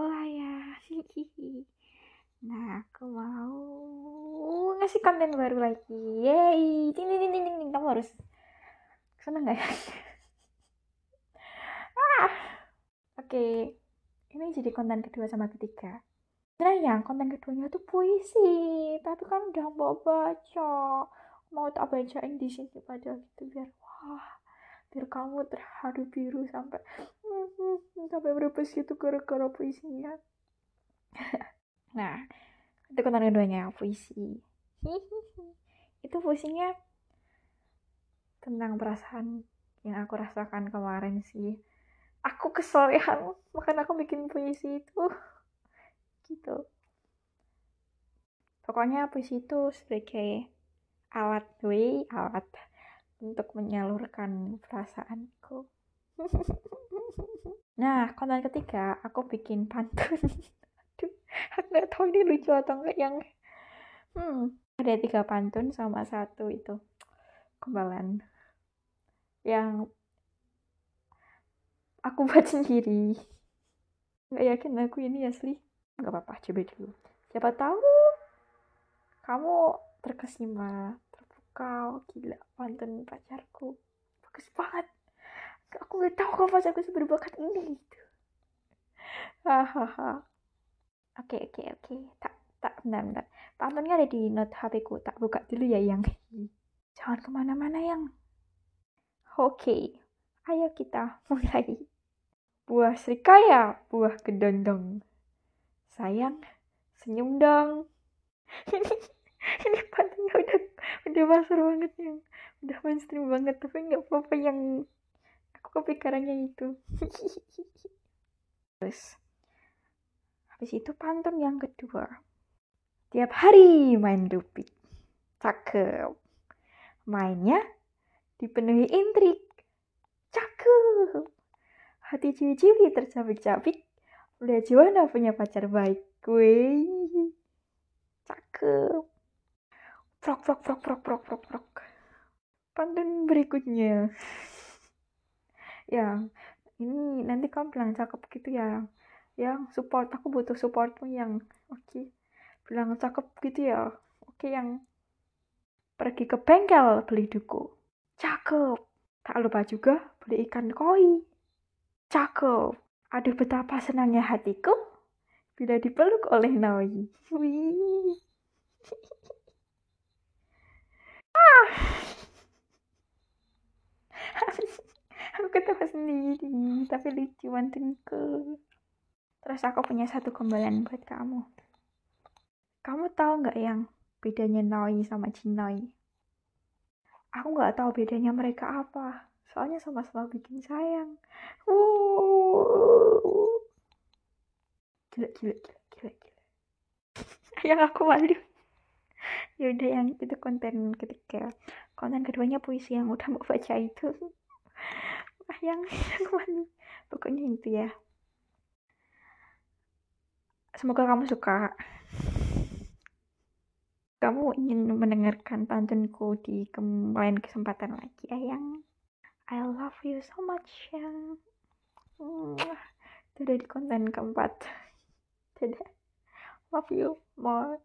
lah ya. Nah aku mau ngasih konten baru lagi. Yeay. Ting ting ting ting ting kamu harus seneng gak ya? Ah. Oke. Okay. ini jadi konten kedua sama ketiga. Nah yang konten keduanya tuh puisi tapi kan udah mau baca. Mau tak bacain di sini pada gitu biar wah biar kamu terharu biru sampai sampai berapa gitu gara-gara puisinya? Nah itu konten keduanya puisi. Itu puisinya tentang perasaan yang aku rasakan kemarin sih. Aku kesel ya makanya aku bikin puisi itu. Gitu. Pokoknya puisi itu sebagai alat way alat untuk menyalurkan perasaanku nah konten ketiga aku bikin pantun. Aduh aku nggak tahu ini lucu atau enggak yang hmm ada tiga pantun sama satu itu kembalan. Yang aku buat sendiri. Nggak yakin aku ini asli. Nggak apa-apa coba dulu. Siapa tahu kamu terkesima terpukau gila pantun pacarku. Bagus banget aku nggak tahu kalau pacarku seberbakat ini gitu. Hahaha. Oke oke oke. Tak tak benar benar pantunnya ada di note HP ku. Tak buka dulu ya yang. Jangan ke mana-mana yang. Oke. Ayo kita mulai. Buah serikaya buah kedondong. Sayang senyum dong. Ini ini pantunnya udah udah masuk banget yang. Udah mainstream banget tapi nggak apa-apa yang aku kepikirannya itu terus habis itu pantun yang kedua tiap hari main dupik cakep mainnya dipenuhi intrik cakep hati ciwi-ciwi tercabik-cabik Lihat Juwana punya pacar baik. Gue cakep. Prok prok prok prok prok prok prok. Pantun berikutnya. Yang ini nanti kamu bilang cakep gitu ya. Yang support aku butuh supportmu yang oke. Okay. Bilang cakep gitu ya. Oke okay, yang pergi ke bengkel beli duku. Cakep. Tak lupa juga beli ikan koi. Cakep. Aduh betapa senangnya hatiku bila dipeluk oleh Noi. Wih. ah. aku ketawa sendiri, tapi lucu mantinku. Terus aku punya satu kembalian buat kamu. Kamu tahu nggak yang bedanya Noi sama Cinoi? Aku nggak tahu bedanya mereka apa. Soalnya sama-sama bikin sayang. Uh gila gila gila gila gila. Yang aku malu. Ya udah yang itu konten ketika konten keduanya puisi yang udah mau baca itu ah yang aku malu pokoknya itu ya. Semoga kamu suka. Kamu ingin mendengarkan pantunku di lain kesempatan lagi ya yang I love you so much ya hmm, itu udah di konten keempat. Dadah. Love you more